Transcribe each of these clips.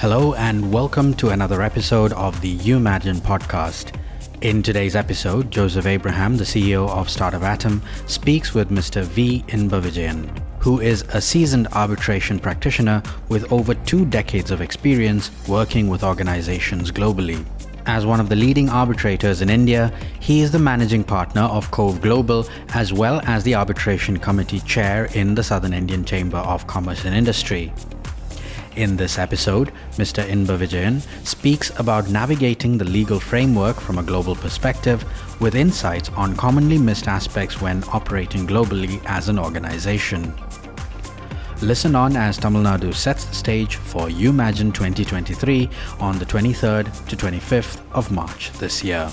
Hello, and welcome to another episode of the Umagine podcast. In today's episode, Joseph Abraham, the CEO of Startup Atom, speaks with Mr. V. Inbavijayan, who is a seasoned arbitration practitioner with over two decades of experience working with organizations globally. As one of the leading arbitrators in India, he is the managing partner of Kove Global as well as the arbitration committee chair in the Southern Indian Chamber of Commerce and Industry. In this episode, Mr. Inbavijayan speaks about navigating the legal framework from a global perspective with insights on commonly missed aspects when operating globally as an organization. Listen on as Tamil Nadu sets the stage for Umagine 2023 on the 23rd to 25th of March this year.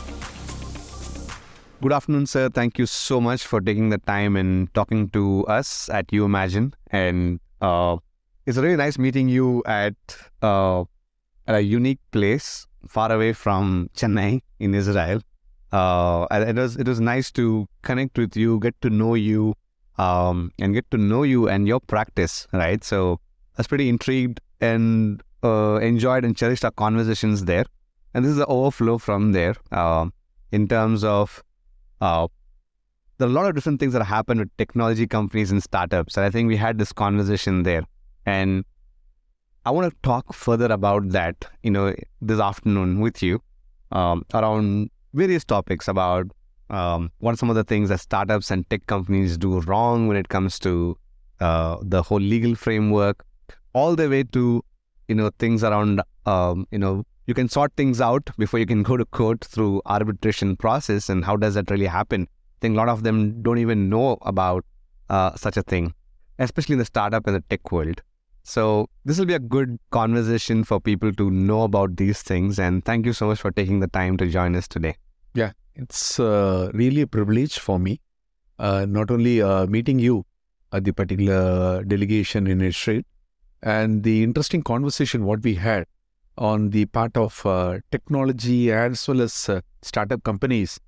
Good afternoon, sir. Thank you so much for taking the time and talking to us at Umagine. And uh, it's really nice meeting you at, uh, at a unique place far away from Chennai in Israel. Uh, it was it was nice to connect with you, get to know you, um, and get to know you and your practice, right? So I was pretty intrigued and uh, enjoyed and cherished our conversations there. And this is the overflow from there uh, in terms of uh, there are a lot of different things that happen with technology companies and startups. And I think we had this conversation there. And I want to talk further about that, you know, this afternoon with you um, around various topics about um, what are some of the things that startups and tech companies do wrong when it comes to uh, the whole legal framework, all the way to you know things around um, you know you can sort things out before you can go to court through arbitration process, and how does that really happen? I think a lot of them don't even know about uh, such a thing, especially in the startup and the tech world. So this will be a good conversation for people to know about these things. And thank you so much for taking the time to join us today. Yeah, it's uh, really a privilege for me, uh, not only uh, meeting you at the particular delegation in Israel, and the interesting conversation what we had on the part of uh, technology as well as uh, startup companies.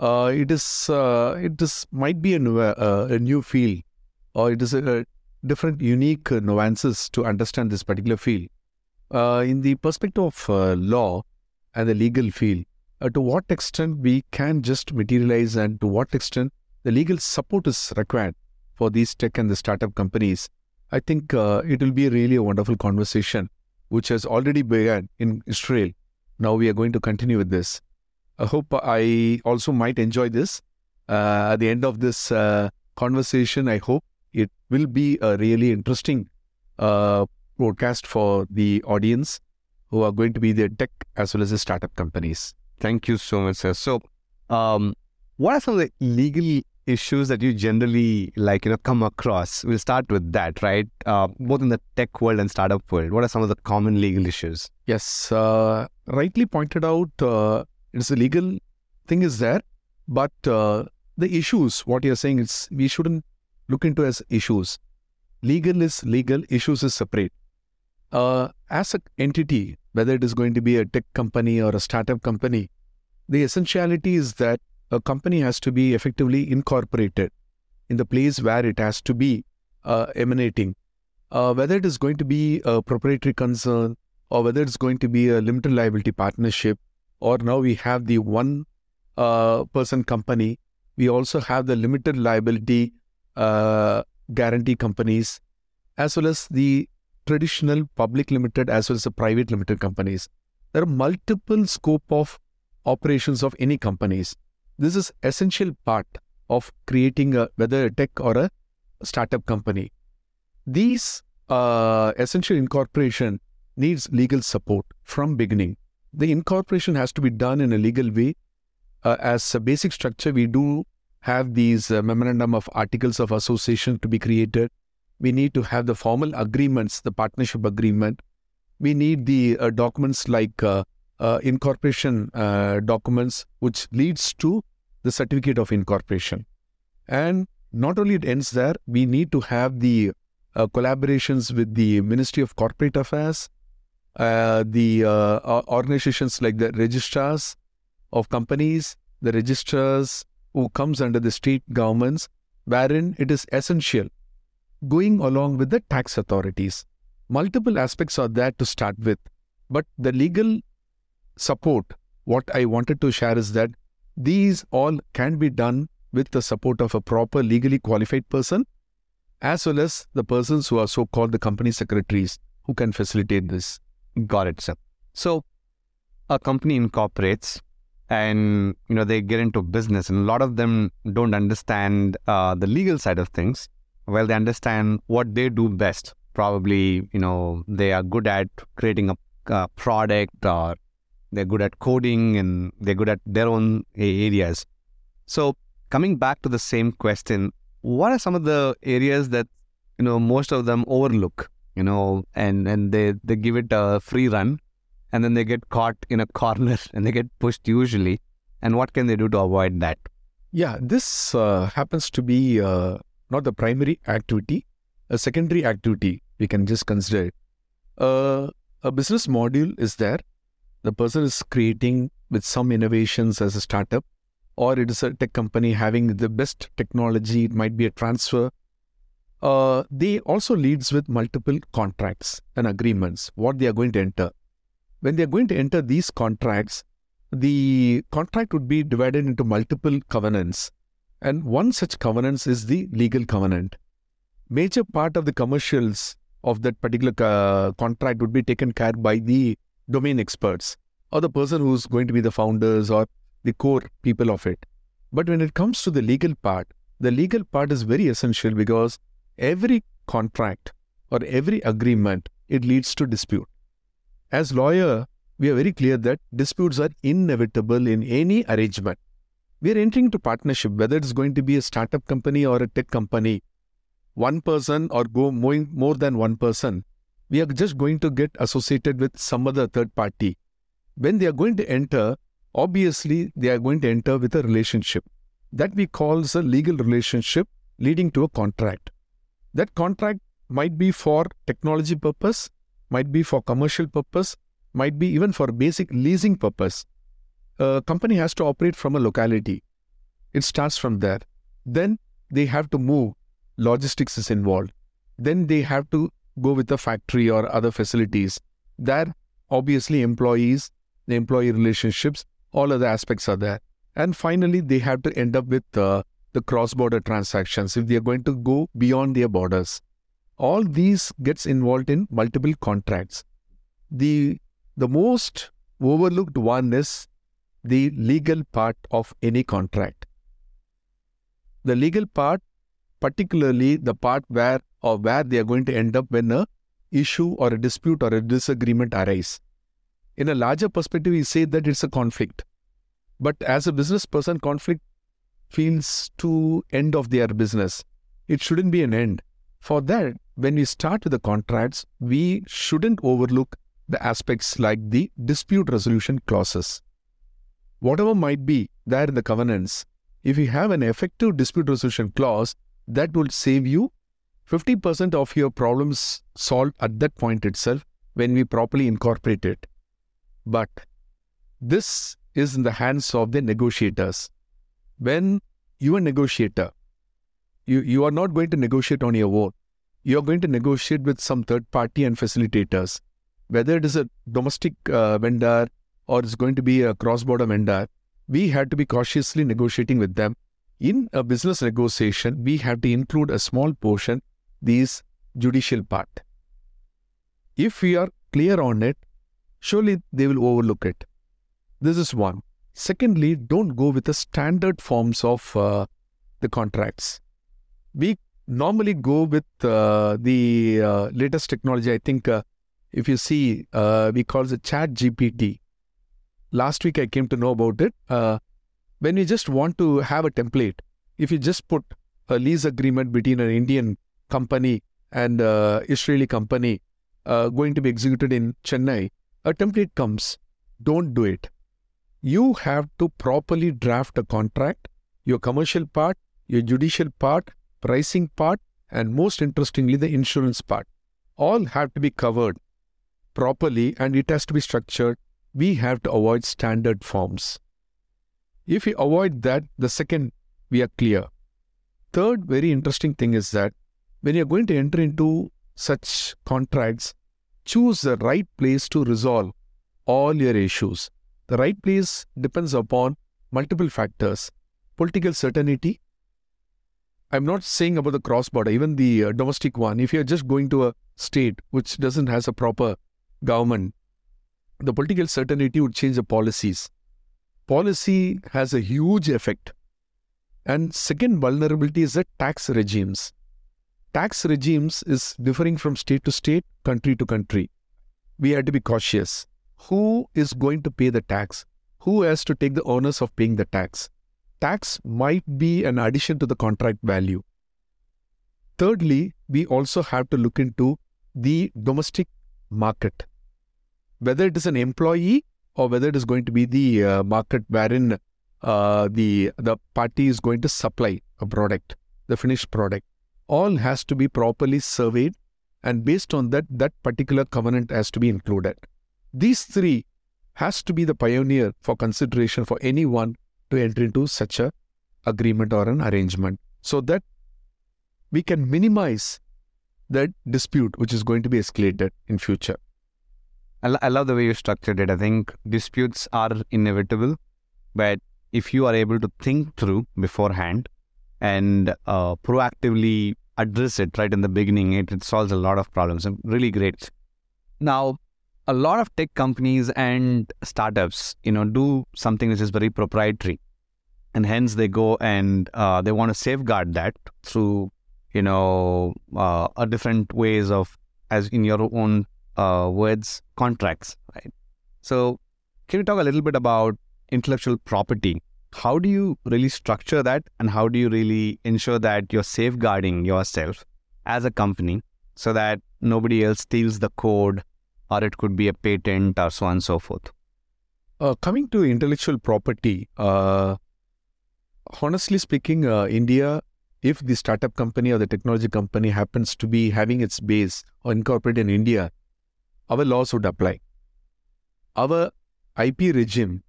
Uh, it is it is might be a new, a new field, or it is a different unique nuances to understand this particular field. in the perspective of law and the legal field, uh, to what extent we can just materialize and to what extent the legal support is required for these tech and the startup companies. I think uh, it will be really a wonderful conversation, which has already begun in Israel. Now we are going to continue with this. I hope I also might enjoy this. Uh, at the end of this uh, conversation, I hope it will be a really interesting uh, broadcast for the audience who are going to be the tech as well as the startup companies. Thank you so much, sir. So, um, what are some of the legal issues that you generally like, you know, come across? We'll start with that, right? Uh, both in the tech world and startup world. What are some of the common legal issues? Yes, uh, rightly pointed out. Uh, it's a legal thing is there, but uh, the issues, what you're saying is we shouldn't look into as issues. Legal is legal. Issues is separate. Uh, as an entity, whether it is going to be a tech company or a startup company, the essentiality is that a company has to be effectively incorporated in the place where it has to be uh, emanating. Uh, whether it is going to be a proprietary concern or whether it's going to be a limited liability partnership, or now we have the one uh, person company, we also have the limited liability uh, guarantee companies, as well as the traditional public limited as well as the private limited companies. There are multiple scope of operations of any companies. This is essential part of creating a whether a tech or a startup company. These uh, essential incorporation needs legal support from beginning. The incorporation has to be done in a legal way. Uh, as a basic structure, we do have these uh, memorandum of articles of association to be created we need to have the formal agreements, the partnership agreement. We need the uh, documents like uh, uh, incorporation uh, documents, which leads to the certificate of incorporation. And not only it ends there, we need to have the uh, collaborations with the Ministry of Corporate Affairs, the organizations like the registrars of companies, the registrars who comes under the state governments, wherein it is essential going along with the tax authorities. Multiple aspects are there to start with. But the legal support, what I wanted to share is that these all can be done with the support of a proper legally qualified person, as well as the persons who are so called the company secretaries who can facilitate this. Got it, sir. So, a company incorporates and you know they get into business and a lot of them don't understand uh, the legal side of things. Well they understand what they do best. Probably you know they are good at creating a, a product or they're good at coding and they're good at their own areas. So coming back to the same question what are some of the areas that you know most of them overlook you know and and they they give it a free run and then they get caught in a corner and they get pushed usually. And what can they do to avoid that? Yeah, this uh, happens to be uh, not the primary activity, a secondary activity. We can just consider it. Uh, a business module is there. The person is creating with some innovations as a startup, or it is a tech company having the best technology. It might be a transfer. Uh, they also leads with multiple contracts and agreements. What they are going to enter when they're going to enter these contracts, the contract would be divided into multiple covenants. And one such covenant is the legal covenant. Major part of the commercials of that particular uh, contract would be taken care by the domain experts or the person who's going to be the founders or the core people of it. But when it comes to the legal part, the legal part is very essential because every contract or every agreement it leads to dispute as lawyer, we are very clear that disputes are inevitable in any arrangement. We are entering into partnership, whether it's going to be a startup company or a tech company, one person or go more, more than one person. We are just going to get associated with some other third party. When they are going to enter, obviously they are going to enter with a relationship that we call a legal relationship leading to a contract. That contract might be for technology purpose, might be for commercial purpose, might be even for basic leasing purpose. A company has to operate from a locality. It starts from there. Then they have to move. Logistics is involved. Then they have to go with a factory or other facilities. There, obviously, employees, the employee relationships, all other aspects are there. And finally, they have to end up with uh, the cross border transactions if they are going to go beyond their borders all these gets involved in multiple contracts. The the most overlooked one is the legal part of any contract. The legal part particularly the part where or where they are going to end up when a issue or a dispute or a disagreement arise. In a larger perspective we say that it's a conflict. But as a business person conflict feels to end of their business. It shouldn't be an end. For that when we start with the contracts, we shouldn't overlook the aspects like the dispute resolution clauses. Whatever might be there in the covenants, if you have an effective dispute resolution clause, that will save you 50% of your problems solved at that point itself when we properly incorporate it. But this is in the hands of the negotiators. When you are a negotiator, you, you are not going to negotiate on your own you're going to negotiate with some third party and facilitators, whether it is a domestic uh, vendor or it's going to be a cross border vendor. We had to be cautiously negotiating with them. In a business negotiation, we have to include a small portion, these judicial part. If we are clear on it, surely they will overlook it. This is one. Secondly, don't go with the standard forms of uh, the contracts. We normally go with uh, the uh, latest technology. I think uh, if you see, uh, we call it Chat GPT. Last week I came to know about it. Uh, when you just want to have a template, if you just put a lease agreement between an Indian company and uh, Israeli company going to be executed in Chennai, a template comes. Don't do it. You have to properly draft a contract, your commercial part, your judicial part, pricing part, and most interestingly, the insurance part. All have to be covered properly and it has to be structured. We have to avoid standard forms. If we avoid that, the second, we are clear. Third, very interesting thing is that when you're going to enter into such contracts, choose the right place to resolve all your issues. The right place depends upon multiple factors political certainty. I'm not saying about the cross border, even the uh, domestic one. If you're just going to a state which doesn't has a proper government, the political certainty would change the policies. Policy has a huge effect. And second vulnerability is the tax regimes. Tax regimes is differing from state to state, country to country. We have to be cautious. Who is going to pay the tax? Who has to take the onus of paying the tax? Tax might be an addition to the contract value. Thirdly, we also have to look into the domestic market, whether it is an employee or whether it is going to be the uh, market wherein uh, the the party is going to supply a product, the finished product. All has to be properly surveyed, and based on that, that particular covenant has to be included. These three has to be the pioneer for consideration for anyone to enter into such a agreement or an arrangement so that we can minimize that dispute which is going to be escalated in future. I, love the way you structured it. I think disputes are inevitable but if you are able to think through beforehand and uh, proactively address it right in the beginning it, it solves a lot of problems. Really great. Now a lot of tech companies and startups, you know, do something which is very proprietary, and hence they go and uh, they want to safeguard that through, you know, uh, a different ways of, as in your own uh, words, contracts, right? So, can you talk a little bit about intellectual property? How do you really structure that, and how do you really ensure that you're safeguarding yourself as a company so that nobody else steals the code or it could be a patent or so on and so forth. Uh, coming to intellectual property, uh, honestly speaking, uh, India, if the startup company or the technology company happens to be having its base or incorporated in India, our laws would apply. Our IP regime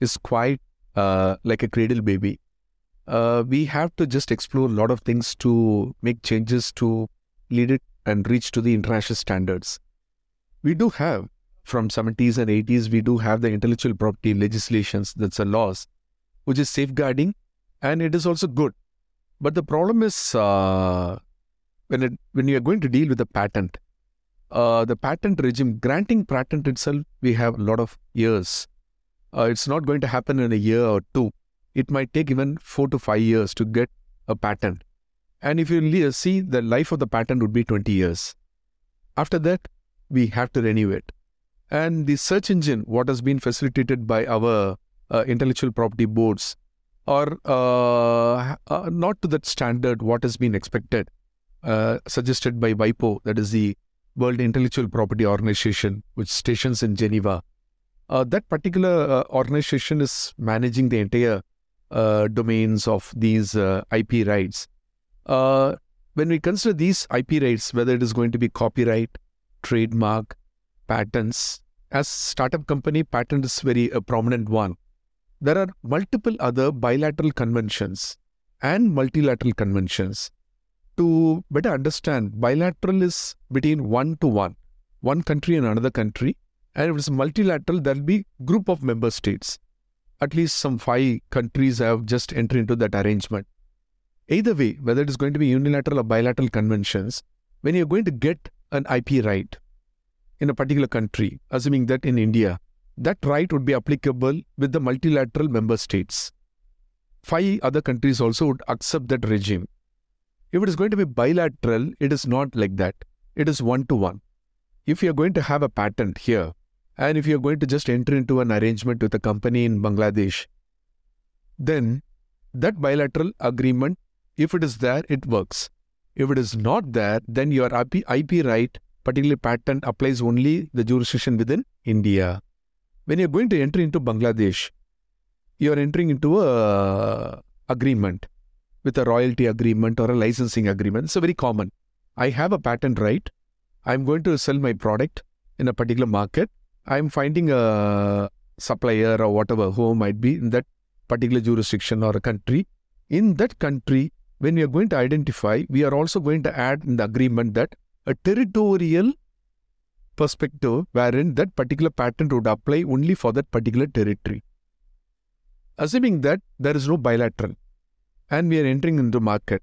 is quite uh, like a cradle baby. Uh, we have to just explore a lot of things to make changes to lead it and reach to the international standards we do have from 70s and 80s we do have the intellectual property legislations that's a laws which is safeguarding and it is also good. But the problem is uh, when it when you are going to deal with a patent uh, the patent regime granting patent itself we have a lot of years. Uh, it's not going to happen in a year or two. It might take even 4 to 5 years to get a patent. And if you see the life of the patent would be 20 years. After that we have to renew it. And the search engine, what has been facilitated by our uh, intellectual property boards, are uh, uh, not to that standard what has been expected, uh, suggested by WIPO, that is the World Intellectual Property Organization, which stations in Geneva. Uh, that particular uh, organization is managing the entire domains of these IP rights. when we consider these IP rights, whether it is going to be copyright, trademark, patents. As startup company, patent is very a prominent one. There are multiple other bilateral conventions and multilateral conventions. To better understand, bilateral is between one to one, one country and another country, and if it's multilateral, there'll be group of member states. At least some five countries have just entered into that arrangement. Either way, whether it is going to be unilateral or bilateral conventions, when you're going to get an IP right in a particular country, assuming that in India, that right would be applicable with the multilateral member states. Five other countries also would accept that regime. If it is going to be bilateral, it is not like that. It is one to one. If you are going to have a patent here, and if you are going to just enter into an arrangement with a company in Bangladesh, then that bilateral agreement, if it is there, it works. If it is not there, then your IP, IP right, particularly patent, applies only the jurisdiction within India. When you're going to enter into Bangladesh, you are entering into a uh, agreement with a royalty agreement or a licensing agreement. It's very common. I have a patent right. I'm going to sell my product in a particular market. I'm finding a supplier or whatever who might be in that particular jurisdiction or a country. In that country, when we are going to identify, we are also going to add in the agreement that a territorial perspective wherein that particular patent would apply only for that particular territory. Assuming that there is no bilateral and we are entering into the market,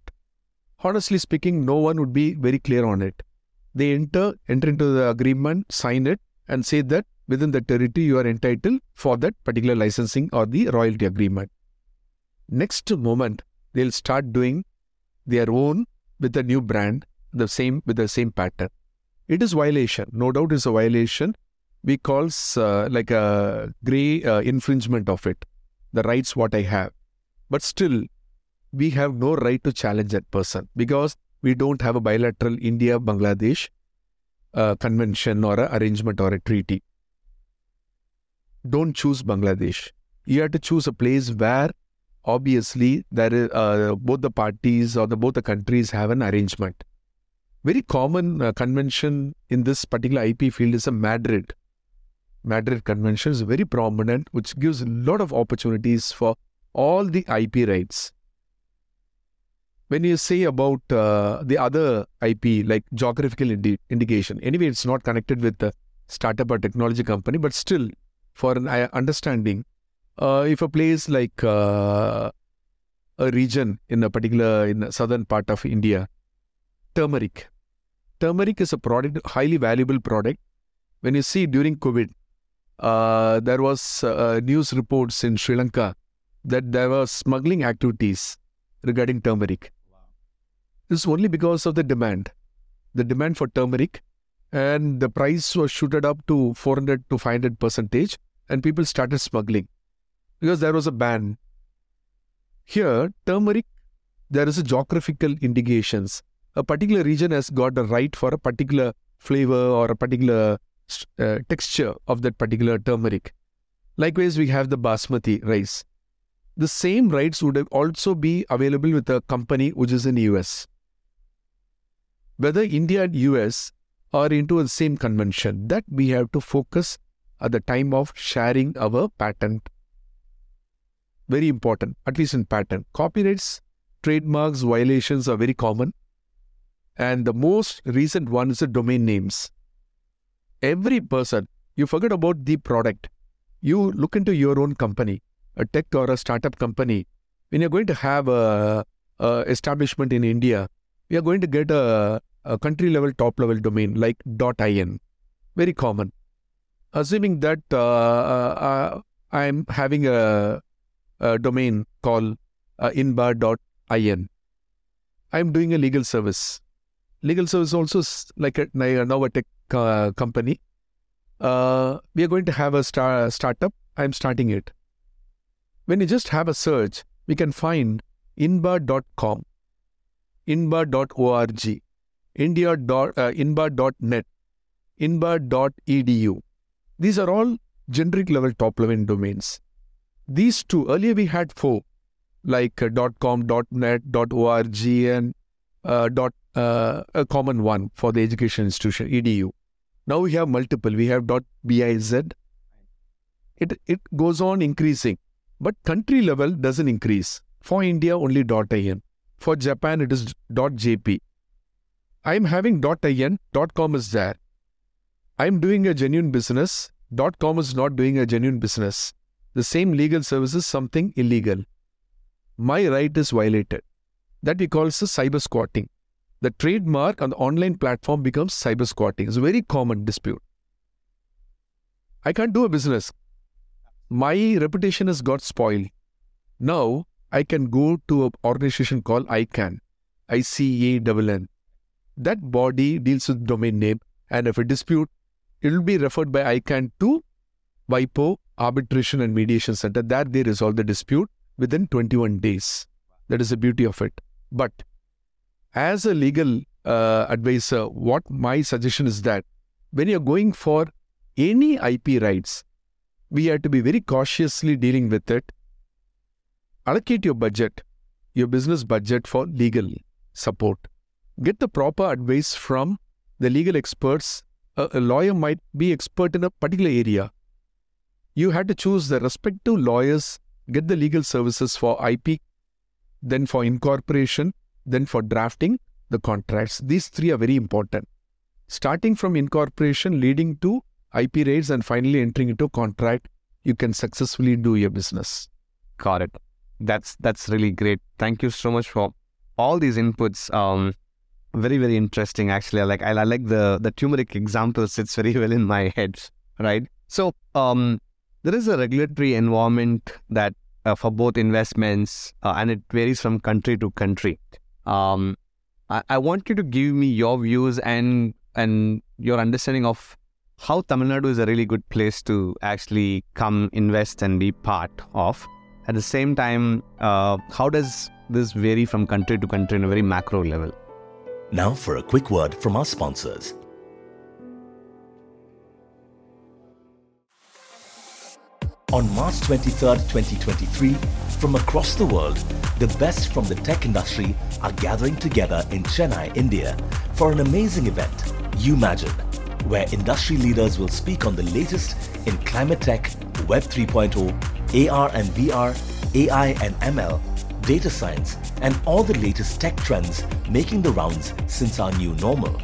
honestly speaking, no one would be very clear on it. They enter, enter into the agreement, sign it, and say that within the territory you are entitled for that particular licensing or the royalty agreement. Next moment, they'll start doing their own with a new brand, the same with the same pattern. It is violation, no doubt, it's a violation. We calls uh, like a gray uh, infringement of it, the rights what I have. But still, we have no right to challenge that person because we don't have a bilateral India Bangladesh uh, convention or a arrangement or a treaty. Don't choose Bangladesh. You have to choose a place where obviously there is uh, both the parties or the both the countries have an arrangement. Very common uh, convention in this particular IP field is a Madrid. Madrid Convention is very prominent, which gives a lot of opportunities for all the IP rights when you say about uh, the other IP, like geographical indi- indication, anyway, it's not connected with the startup or technology company, but still, for an uh, understanding, uh, if a place like uh, a region in a particular in the southern part of India, turmeric, turmeric is a product, highly valuable product. When you see during COVID, uh, there was uh, news reports in Sri Lanka that there were smuggling activities regarding turmeric this is only because of the demand. The demand for turmeric and the price was shooted up to 400 to 500 percentage and people started smuggling because there was a ban. Here, turmeric, there is a geographical indications. A particular region has got a right for a particular flavor or a particular uh, texture of that particular turmeric. Likewise, we have the basmati rice. The same rights would also be available with a company which is in US whether India and US are into the same convention, that we have to focus at the time of sharing our patent. Very important, at least in patent. Copyrights, trademarks, violations are very common. And the most recent one is the domain names. Every person, you forget about the product. You look into your own company, a tech or a startup company. When you're going to have a, a establishment in India, we are going to get a, a country level, top level domain like .in. Very common. Assuming that uh, uh, I'm having a, a domain called uh, inbar.in, I'm doing a legal service. Legal service also like a, now a tech uh, company. Uh, we are going to have a star, startup. I'm starting it. When you just have a search, we can find inbar.com inbar.org, india.inbar.net, uh, inbar.edu. These are all generic level top level domains. These two, earlier we had four, like uh, .com, .net, .org, and uh, dot, uh, a common one for the education institution, edu. Now we have multiple. We have .biz. It, it goes on increasing, but country level doesn't increase. For India, only .in. For Japan, it is .jp. I'm having .in, .com is there. I'm doing a genuine business. .com is not doing a genuine business. The same legal service is something illegal. My right is violated. That we call cyber squatting. The trademark on the online platform becomes cyber squatting. It's a very common dispute. I can't do a business. My reputation has got spoiled. Now, I can go to an organization called ICANN, I-C-A-N-N. That body deals with domain name, and if a dispute, it will be referred by ICANN to WIPO Arbitration and Mediation Center. That they resolve the dispute within 21 days. That is the beauty of it. But as a legal uh, advisor, what my suggestion is that when you're going for any IP rights, we have to be very cautiously dealing with it allocate your budget, your business budget for legal support. Get the proper advice from the legal experts. A, a lawyer might be expert in a particular area. You had to choose the respective lawyers, get the legal services for IP, then for incorporation, then for drafting the contracts. These three are very important. starting from incorporation, leading to IP rates, and finally entering into contract, you can successfully do your business. Got it. That's that's really great. Thank you so much for all these inputs. Um, very very interesting. Actually, I like I, I like the the turmeric example sits very well in my head. Right. So um, there is a regulatory environment that uh, for both investments, uh, and it varies from country to country. Um, I, I want you to give me your views and and your understanding of how Tamil Nadu is a really good place to actually come invest and be part of. At the same time, uh, how does this vary from country to country in a very macro level? Now for a quick word from our sponsors. On March 23, 2023, from across the world, the best from the tech industry are gathering together in Chennai, India for an amazing event, UMagine, where industry leaders will speak on the latest in climate tech, Web 3.0, AR and VR, AI and ML, data science, and all the latest tech trends making the rounds since our new normal.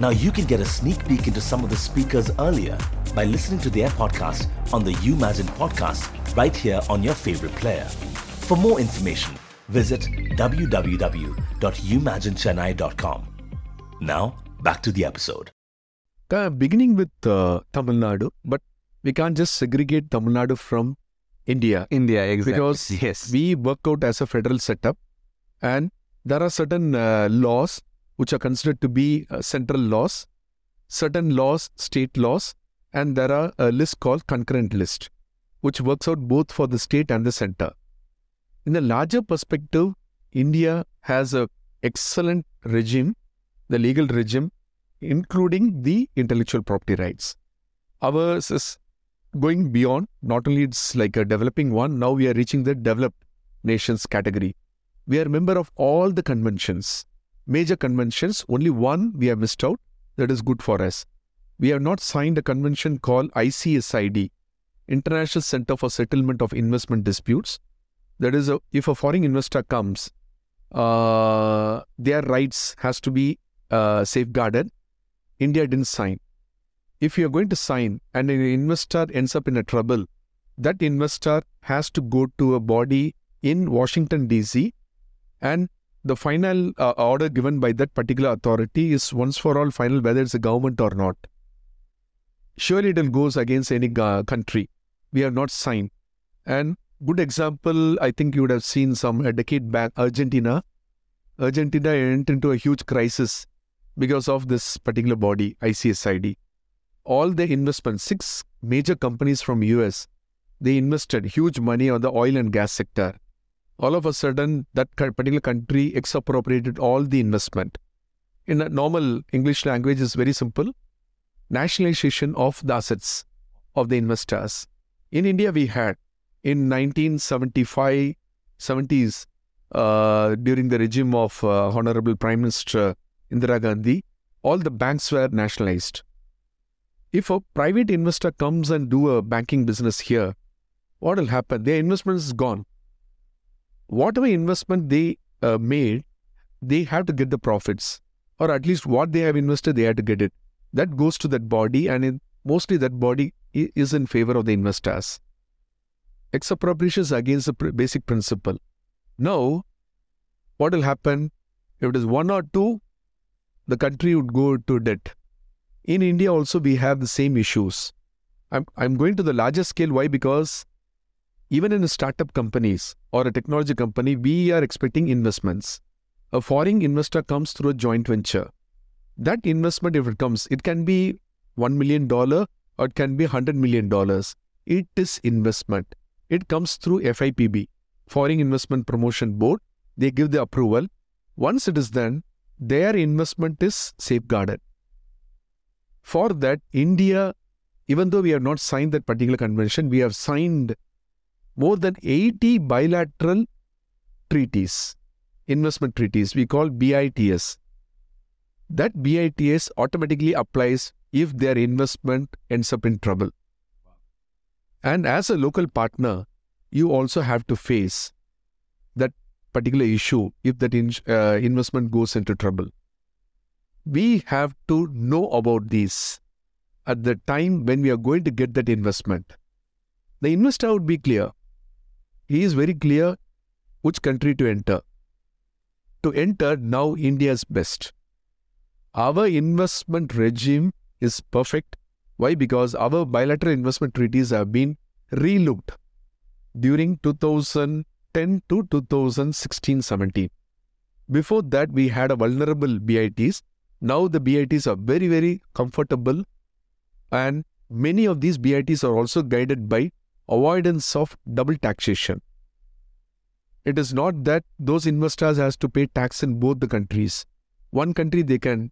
Now you can get a sneak peek into some of the speakers earlier by listening to their podcast on the UMagine podcast right here on your favorite player. For more information, visit www.umaginechennai.com. Now, back to the episode. Uh, beginning with uh, Tamil Nadu, but we can't just segregate Tamil Nadu from India. India, exactly. Because yes, we work out as a federal setup, and there are certain uh, laws which are considered to be uh, central laws, certain laws, state laws, and there are a list called concurrent list, which works out both for the state and the center. In a larger perspective, India has a excellent regime, the legal regime, including the intellectual property rights. Ours is going beyond. Not only it's like a developing one, now we are reaching the developed nations category. We are member of all the conventions, major conventions. Only one we have missed out. That is good for us. We have not signed a convention called ICSID, International Center for Settlement of Investment Disputes. That is, a, if a foreign investor comes, uh, their rights has to be uh, safeguarded. India didn't sign. If you are going to sign and an investor ends up in a trouble, that investor has to go to a body in Washington DC, and the final uh, order given by that particular authority is once for all final whether it's a government or not. Surely it goes against any country. We have not signed. And good example, I think you would have seen some a decade back, Argentina. Argentina went into a huge crisis because of this particular body, ICSID. All the investments, six major companies from US, they invested huge money on the oil and gas sector. All of a sudden, that particular country expropriated all the investment. In a normal English language, is very simple: nationalization of the assets of the investors. In India, we had in 1975, 70s, uh, during the regime of uh, Honorable Prime Minister Indira Gandhi, all the banks were nationalized. If a private investor comes and do a banking business here, what will happen? Their investment is gone. Whatever investment they uh, made, they have to get the profits, or at least what they have invested, they have to get it. That goes to that body, and in, mostly that body is in favor of the investors. Expropriation is against the basic principle. Now, what will happen? If it is one or two, the country would go to debt. In India, also, we have the same issues. I'm, I'm going to the larger scale. Why? Because even in startup companies or a technology company, we are expecting investments. A foreign investor comes through a joint venture. That investment, if it comes, it can be $1 million or it can be $100 million. It is investment. It comes through FIPB, Foreign Investment Promotion Board. They give the approval. Once it is done, their investment is safeguarded. For that, India, even though we have not signed that particular convention, we have signed more than 80 bilateral treaties, investment treaties, we call BITS. That BITS automatically applies if their investment ends up in trouble. And as a local partner, you also have to face that particular issue if that in, uh, investment goes into trouble. we have to know about these at the time when we are going to get that investment. The investor would be clear. He is very clear which country to enter. To enter, now India is best. Our investment regime is perfect. Why? Because our bilateral investment treaties have been relooked during 2010 to 2016 17. Before that, we had a vulnerable BITs. Now the BITs are very, very comfortable, and many of these BITs are also guided by avoidance of double taxation. It is not that those investors has to pay tax in both the countries. One country they can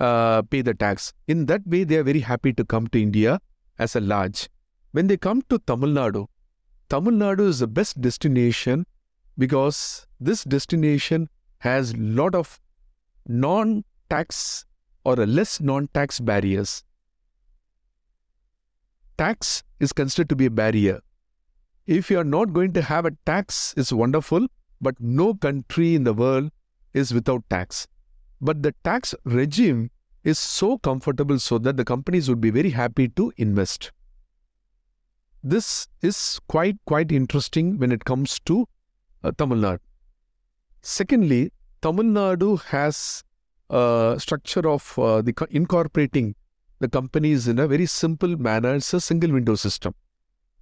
uh, pay the tax. In that way, they are very happy to come to India as a large. When they come to Tamil Nadu, Tamil Nadu is the best destination because this destination has lot of non-tax or a less non-tax barriers. Tax is considered to be a barrier. If you are not going to have a tax, it's wonderful, but no country in the world is without tax. But the tax regime is so comfortable so that the companies would be very happy to invest. This is quite quite interesting when it comes to uh, Tamil Nadu. Secondly, Tamil Nadu has a structure of uh, the incorporating the companies in a very simple manner. It's a single window system,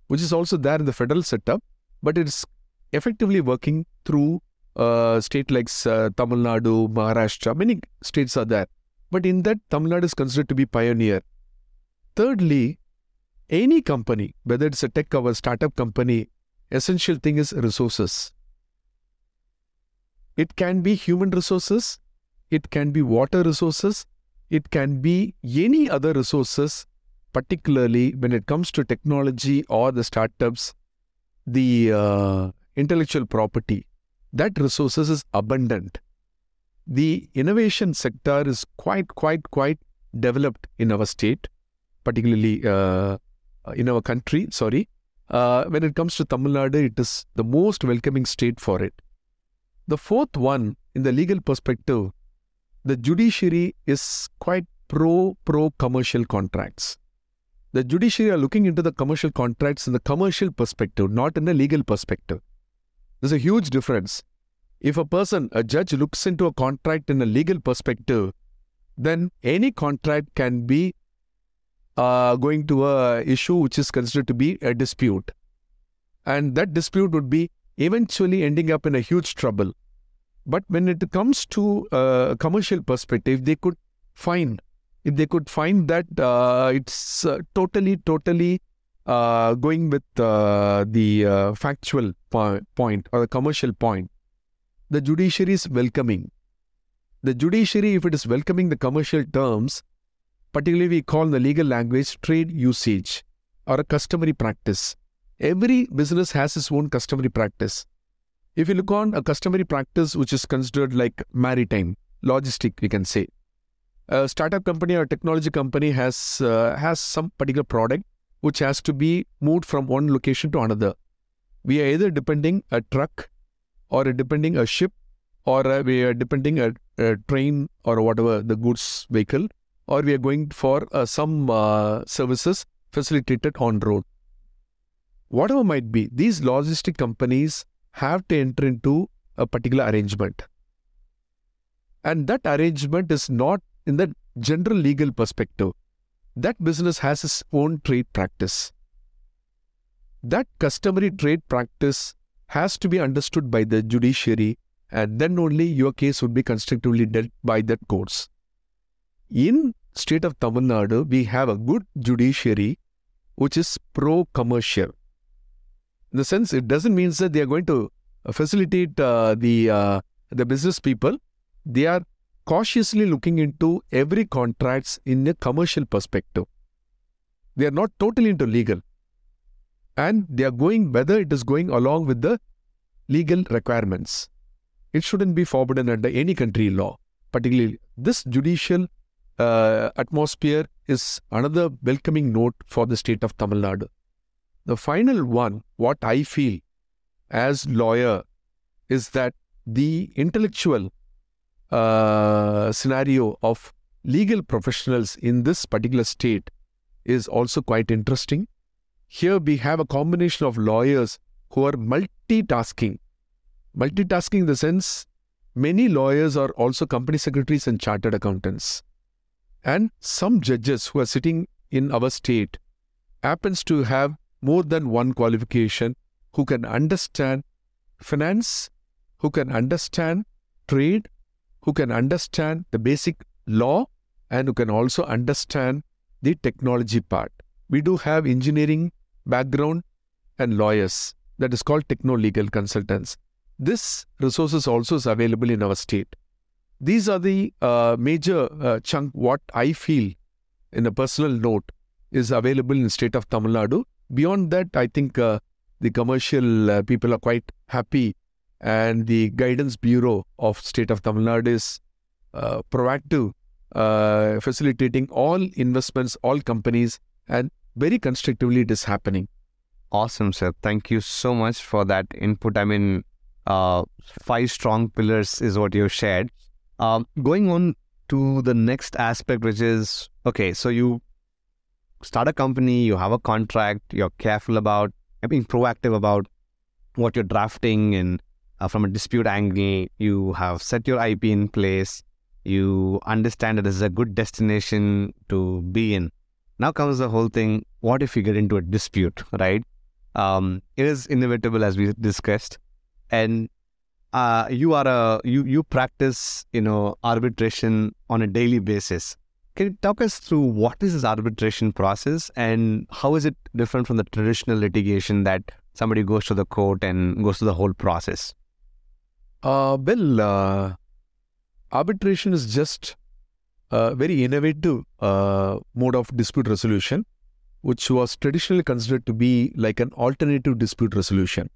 which is also there in the federal setup, but it's effectively working through uh, state like uh, Tamil Nadu, Maharashtra. Many states are there, but in that Tamil Nadu is considered to be pioneer. Thirdly, any company, whether it's a tech or a startup company, essential thing is resources. It can be human resources, it can be water resources, it can be any other resources, particularly when it comes to technology or the startups, the uh, intellectual property. That resources is abundant. The innovation sector is quite, quite, quite developed in our state, particularly uh, uh, in our country, sorry. Uh, when it comes to Tamil Nadu, it is the most welcoming state for it. The fourth one, in the legal perspective, the judiciary is quite pro pro commercial contracts. The judiciary are looking into the commercial contracts in the commercial perspective, not in the legal perspective. There's a huge difference. If a person, a judge, looks into a contract in a legal perspective, then any contract can be uh, going to a issue which is considered to be a dispute. And that dispute would be eventually ending up in a huge trouble. But when it comes to a commercial perspective, they could find, if they could find that uh, it's uh, totally, totally uh, going with uh, the uh, factual po- point or the commercial point, the judiciary is welcoming. The judiciary, if it is welcoming the commercial terms, particularly we call in the legal language trade usage or a customary practice. Every business has its own customary practice. If you look on a customary practice which is considered like maritime, logistic, we can say. A startup company or technology company has uh, has some particular product which has to be moved from one location to another. We are either depending a truck or a depending a ship or a, we are depending a, a train or whatever the goods vehicle or we are going for uh, some uh, services facilitated on road. Whatever might be, these logistic companies have to enter into a particular arrangement. And that arrangement is not in the general legal perspective. That business has its own trade practice. That customary trade practice has to be understood by the judiciary, and then only your case would be constructively dealt by that courts. In state of Tamil Nadu, we have a good judiciary which is pro-commercial. In the sense, it doesn't mean that they are going to facilitate uh, the uh, the business people. They are cautiously looking into every contracts in a commercial perspective. They are not totally into legal, and they are going whether it is going along with the legal requirements. It shouldn't be forbidden under any country law, particularly this judicial uh, atmosphere is another welcoming note for the state of Tamil Nadu. The final one, what I feel as lawyer, is that the intellectual uh, scenario of legal professionals in this particular state is also quite interesting. Here we have a combination of lawyers who are multitasking. Multitasking in the sense many lawyers are also company secretaries and chartered accountants. And some judges who are sitting in our state happens to have more than one qualification who can understand finance, who can understand trade, who can understand the basic law, and who can also understand the technology part. We do have engineering background and lawyers. That is called techno legal consultants. This resources also is available in our state. These are the uh, major uh, chunk what I feel in a personal note is available in the state of Tamil Nadu. Beyond that, I think uh, the commercial uh, people are quite happy and the guidance bureau of state of Tamil Nadu is uh, proactive, uh, facilitating all investments, all companies, and very constructively it is happening. Awesome, sir. Thank you so much for that input. I mean, uh, five strong pillars is what you shared. Um, going on to the next aspect, which is okay, so you start a company, you have a contract, you're careful about being proactive about what you're drafting and uh, from a dispute angle, you have set your IP in place, you understand that this is a good destination to be in. Now comes the whole thing what if you get into a dispute, right? Um, it is inevitable as we discussed. And uh, you are a you you practice you know arbitration on a daily basis. Can you talk us through what is this arbitration process and how is it different from the traditional litigation that somebody goes to the court and goes through the whole process? Uh, well, uh, arbitration is just a very innovative uh, mode of dispute resolution, which was traditionally considered to be like an alternative dispute resolution.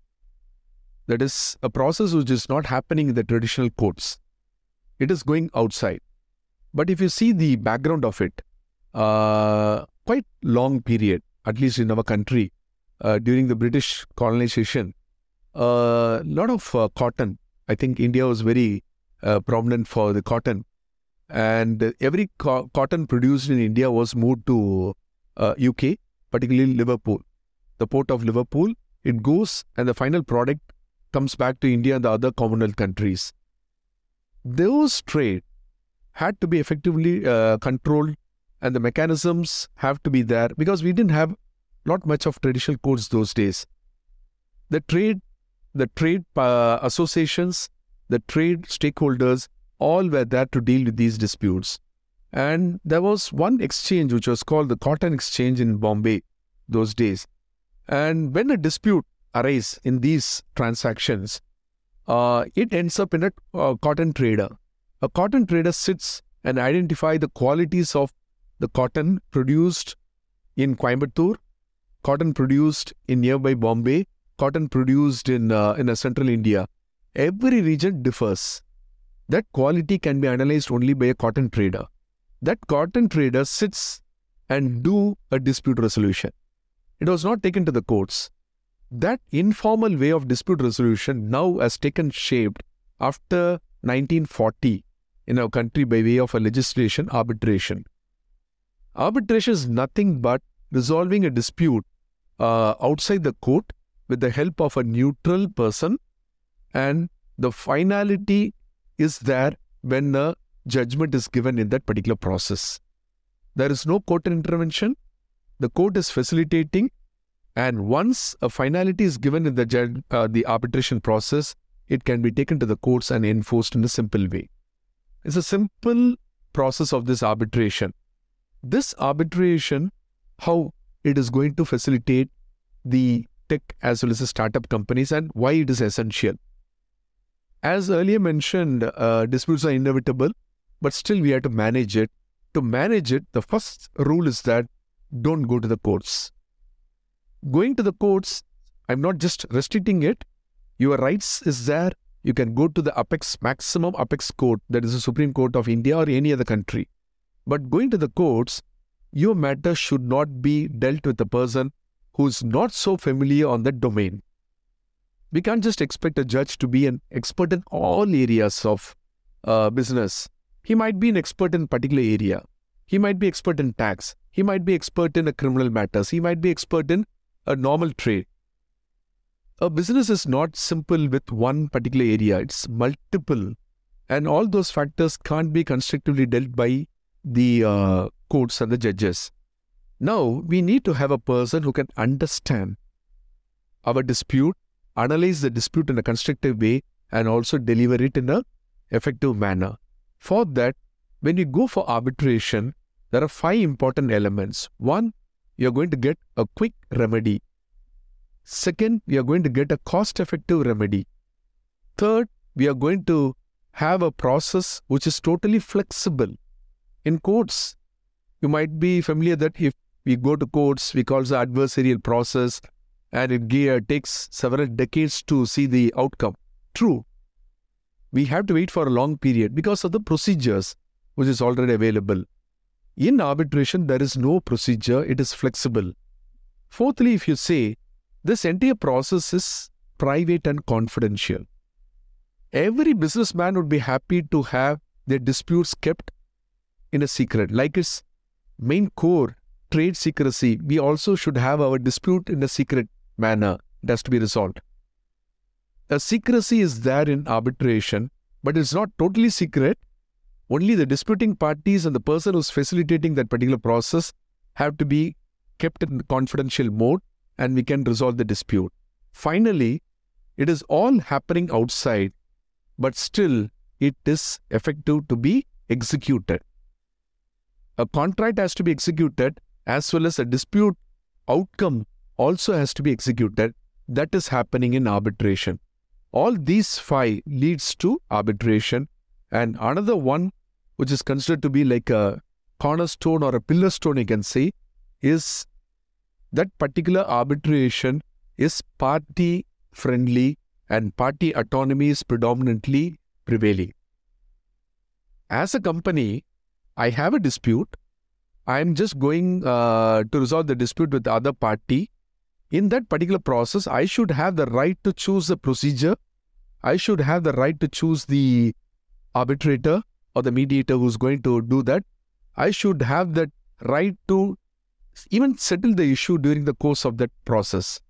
That is a process which is not happening in the traditional courts. It is going outside. But if you see the background of it, uh, quite long period, at least in our country, uh, during the British colonization, a lot of cotton I think India was very uh, prominent for the cotton. And every co- cotton produced in India was moved to uh, UK, particularly Liverpool. The port of Liverpool, it goes and the final product comes back to India and the other Commonwealth countries. Those trade had to be effectively uh, controlled and the mechanisms have to be there because we didn't have not much of traditional codes those days. The trade the trade uh, associations, the trade stakeholders, all were there to deal with these disputes. And there was one exchange which was called the Cotton Exchange in Bombay those days. And when a dispute arises in these transactions, uh, it ends up in a uh, cotton trader. A cotton trader sits and identify the qualities of the cotton produced in Coimbatore, cotton produced in nearby Bombay, cotton produced in uh, in central India, every region differs. That quality can be analyzed only by a cotton trader. That cotton trader sits and do a dispute resolution. It was not taken to the courts. That informal way of dispute resolution now has taken shape after 1940 in our country by way of a legislation arbitration. Arbitration is nothing but resolving a dispute uh, outside the court with the help of a neutral person, and the finality is there when a judgment is given in that particular process. There is no court intervention, the court is facilitating, and once a finality is given in the, uh, the arbitration process, it can be taken to the courts and enforced in a simple way. It's a simple process of this arbitration. This arbitration, how it is going to facilitate the tech as well as the startup companies and why it is essential. As earlier mentioned, uh, disputes are inevitable, but still we have to manage it. To manage it, the first rule is that don't go to the courts. Going to the courts, I'm not just restricting it. Your rights is there. You can go to the apex maximum apex court, that is the Supreme Court of India or any other country. But going to the courts, your matter should not be dealt with a person who's not so familiar on that domain. We can't just expect a judge to be an expert in all areas of uh, business, he might be an expert in particular area. He might be expert in tax. He might be expert in criminal matters. He might be expert in a normal trade. A business is not simple with one particular area. It's multiple, and all those factors can't be constructively dealt by the uh, courts and the judges. Now we need to have a person who can understand our dispute, analyze the dispute in a constructive way, and also deliver it in a effective manner. For that, when you go for arbitration, there are five important elements. One, you're going to get a quick remedy. Second, we are going to get a cost effective remedy. Third, we are going to have a process which is totally flexible. In courts, you might be familiar that if we go to courts, we call the adversarial process, and it uh, takes several decades to see the outcome. True. We have to wait for a long period because of the procedures which is already available. In arbitration, there is no procedure, it is flexible. Fourthly, if you say this entire process is private and confidential, every businessman would be happy to have their disputes kept in a secret, like its main core trade secrecy. We also should have our dispute in a secret manner. It has to be resolved. A secrecy is there in arbitration, but it's not totally secret. Only the disputing parties and the person who's facilitating that particular process have to be kept in confidential mode and we can resolve the dispute. Finally, it is all happening outside, but still it is effective to be executed. A contract has to be executed as well as a dispute outcome also has to be executed. That is happening in arbitration. All these five leads to arbitration. And another one, which is considered to be like a cornerstone or a pillar stone, you can say, is that particular arbitration is party friendly and party autonomy is predominantly prevailing. As a company, I have a dispute. I am just going uh, to resolve the dispute with the other party in that particular process, I should have the right to choose the procedure. I should have the right to choose the arbitrator or the mediator who's going to do that. I should have that right to even settle the issue during the course of that process.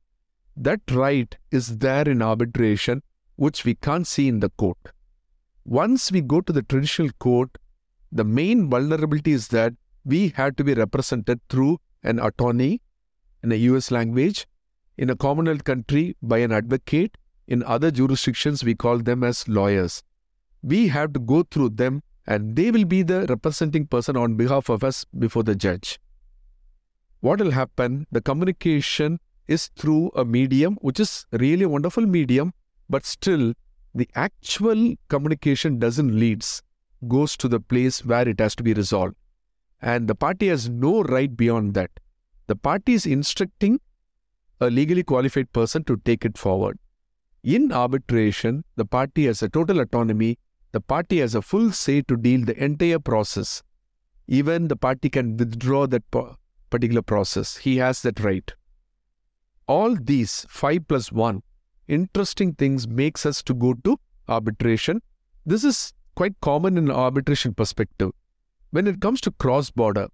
That right is there in arbitration, which we can't see in the court. Once we go to the traditional court, the main vulnerability is that we had to be represented through an attorney in a US language in a Commonwealth country by an advocate. In other jurisdictions, we call them as lawyers. We have to go through them and they will be the representing person on behalf of us before the judge. What will happen? The communication is through a medium, which is really a wonderful medium, but still the actual communication doesn't leads, goes to the place where it has to be resolved. And the party has no right beyond that. The party is instructing a legally qualified person to take it forward. In arbitration, the party has a total autonomy. The party has a full say to deal the entire process. Even the party can withdraw that particular process. He has that right. All these five plus one interesting things makes us to go to arbitration. This is quite common in arbitration perspective. When it comes to cross border,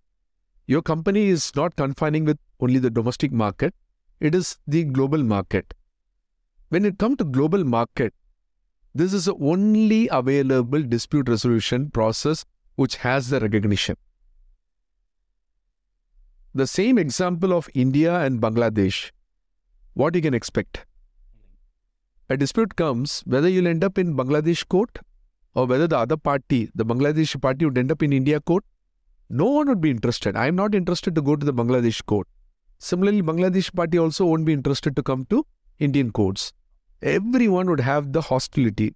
your company is not confining with only the domestic market it is the global market. When it comes to global market, this is the only available dispute resolution process which has the recognition. The same example of India and Bangladesh, what you can expect? A dispute comes whether you'll end up in Bangladesh court or whether the other party, the Bangladeshi party, would end up in India court. No one would be interested. I am not interested to go to the Bangladesh court. Similarly, Bangladesh party also won't be interested to come to Indian courts. Everyone would have the hostility,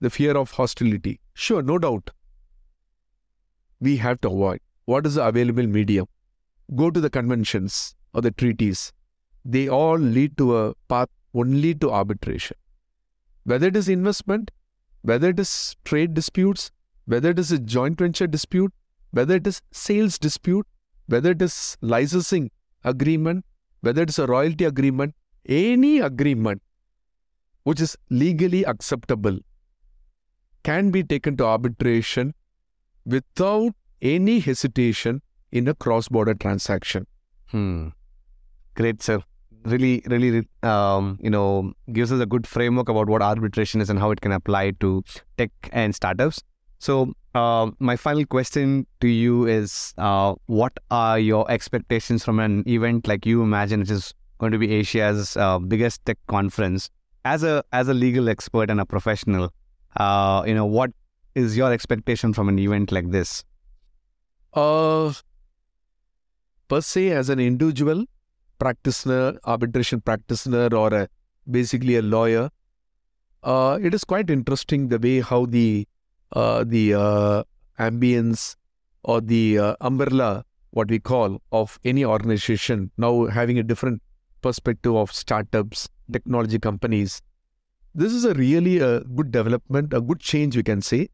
the fear of hostility. Sure, no doubt. We have to avoid. What is the available medium? Go to the conventions or the treaties. They all lead to a path only to arbitration. Whether it is investment, whether it is trade disputes, whether it is a joint venture dispute, whether it is sales dispute, whether it is licensing agreement, whether it's a royalty agreement, any agreement which is legally acceptable, can be taken to arbitration without any hesitation in a cross border transaction. Hmm. Great, sir. Really, really, um, you know, gives us a good framework about what arbitration is and how it can apply to tech and startups. So, uh, my final question to you is uh, what are your expectations from an event like Umagine, which is going to be Asia's uh, biggest tech conference? As a as a legal expert and a professional, uh, you know, what is your expectation from an event like this? Uh, per se, as an individual practitioner, arbitration practitioner, or a, basically a lawyer, uh, it is quite interesting the way how the uh, the uh, ambience or the uh, umbrella, what we call, of any organization now having a different perspective of startups, technology companies. This is a really a good development, a good change, we can say.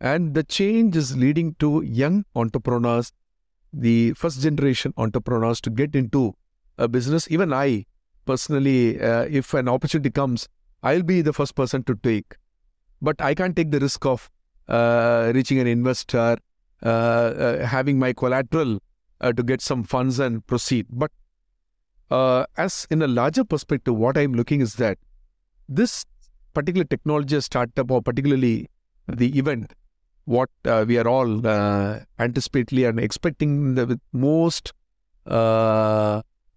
And the change is leading to young entrepreneurs, the first generation entrepreneurs to get into a business. Even I personally, uh, if an opportunity comes, I'll be the first person to take. But I can't take the risk of uh, reaching an investor, uh, uh having my collateral uh, to get some funds and proceed. But uh, as in a larger perspective, what I'm looking is that this particular technology startup or particularly the event what we are all uh, anticipating and expecting the, with most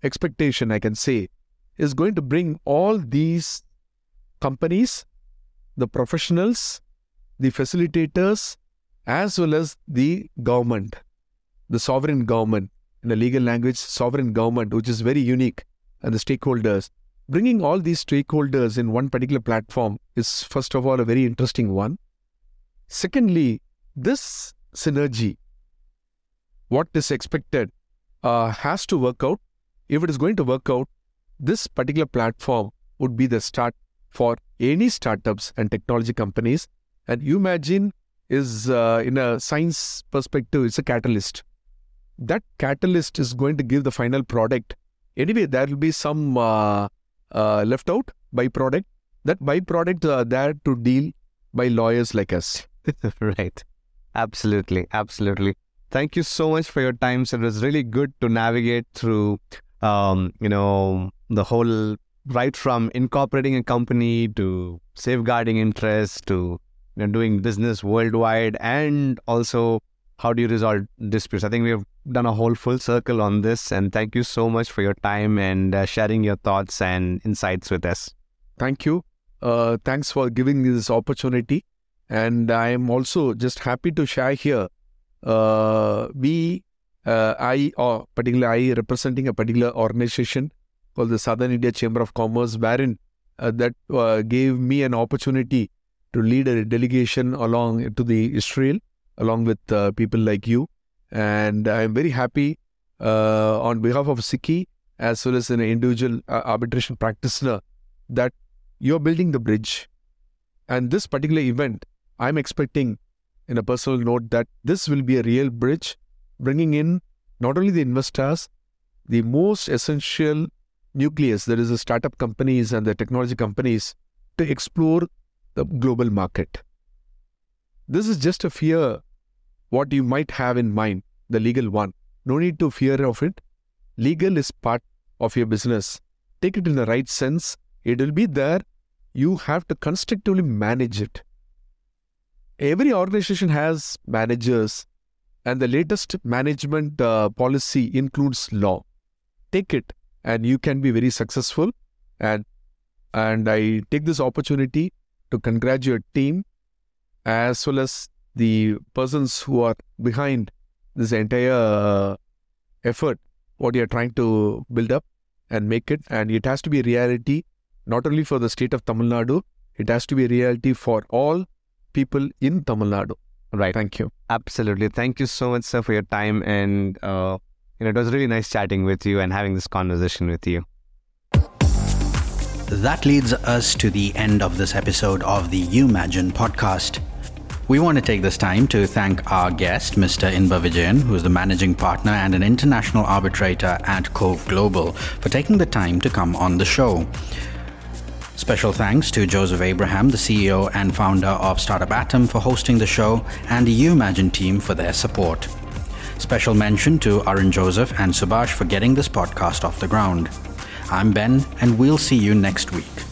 expectation, I can say, is going to bring all these companies, the professionals, the facilitators, as well as the government, the sovereign government, in a legal language, sovereign government, which is very unique, and the stakeholders. Bringing all these stakeholders in one particular platform is, first of all, a very interesting one. Secondly, this synergy, what is expected, uh, has to work out. If it is going to work out, this particular platform would be the start for any startups and technology companies. And Umagine is, uh, in a science perspective, it's a catalyst. That catalyst is going to give the final product. Anyway, there will be some uh, uh left out byproduct. That byproduct are there to deal by lawyers like us. right. Absolutely. Absolutely. Thank you so much for your time. So it was really good to navigate through, um, you know, the whole right from incorporating a company to safeguarding interests to you know, doing business worldwide and also how do you resolve disputes. I think we have done a whole full circle on this. And thank you so much for your time and uh, sharing your thoughts and insights with us. Thank you. Uh, thanks for giving me this opportunity. And I am also just happy to share here. Uh, we, uh, I, or particularly I, representing a particular organization called the Southern India Chamber of Commerce, wherein uh, that uh, gave me an opportunity to lead a delegation along to the Israel, along with uh, people like you. And I am very happy uh, on behalf of SICCI as well as an individual arbitration practitioner that you're building the bridge. And this particular event I'm expecting, in a personal note, that this will be a real bridge, bringing in not only the investors, the most essential nucleus, that is, the startup companies and the technology companies, to explore the global market. This is just a fear what you might have in mind, the legal one. No need to fear of it. Legal is part of your business. Take it in the right sense. It will be there. You have to constructively manage it every organization has managers, and the latest management uh, policy includes law. Take it, and you can be very successful. And and I take this opportunity to congratulate team as well as the persons who are behind this entire uh, effort. What you are trying to build up and make it, and it has to be a reality not only for the state of Tamil Nadu. It has to be a reality for all people in Tamil Nadu. Right. Thank you. Absolutely. Thank you so much, sir, for your time. And uh, you know, it was really nice chatting with you and having this conversation with you. That leads us to the end of this episode of the Umagine podcast. We want to take this time to thank our guest, Mr. Inbavijayan, who is the managing partner and an international arbitrator at Kove Global, for taking the time to come on the show. Special thanks to Joseph Abraham, the CEO and founder of Startup Atom, for hosting the show, and the Umagine team for their support. Special mention to Arun Joseph and Subhash for getting this podcast off the ground. I'm Ben, and we'll see you next week.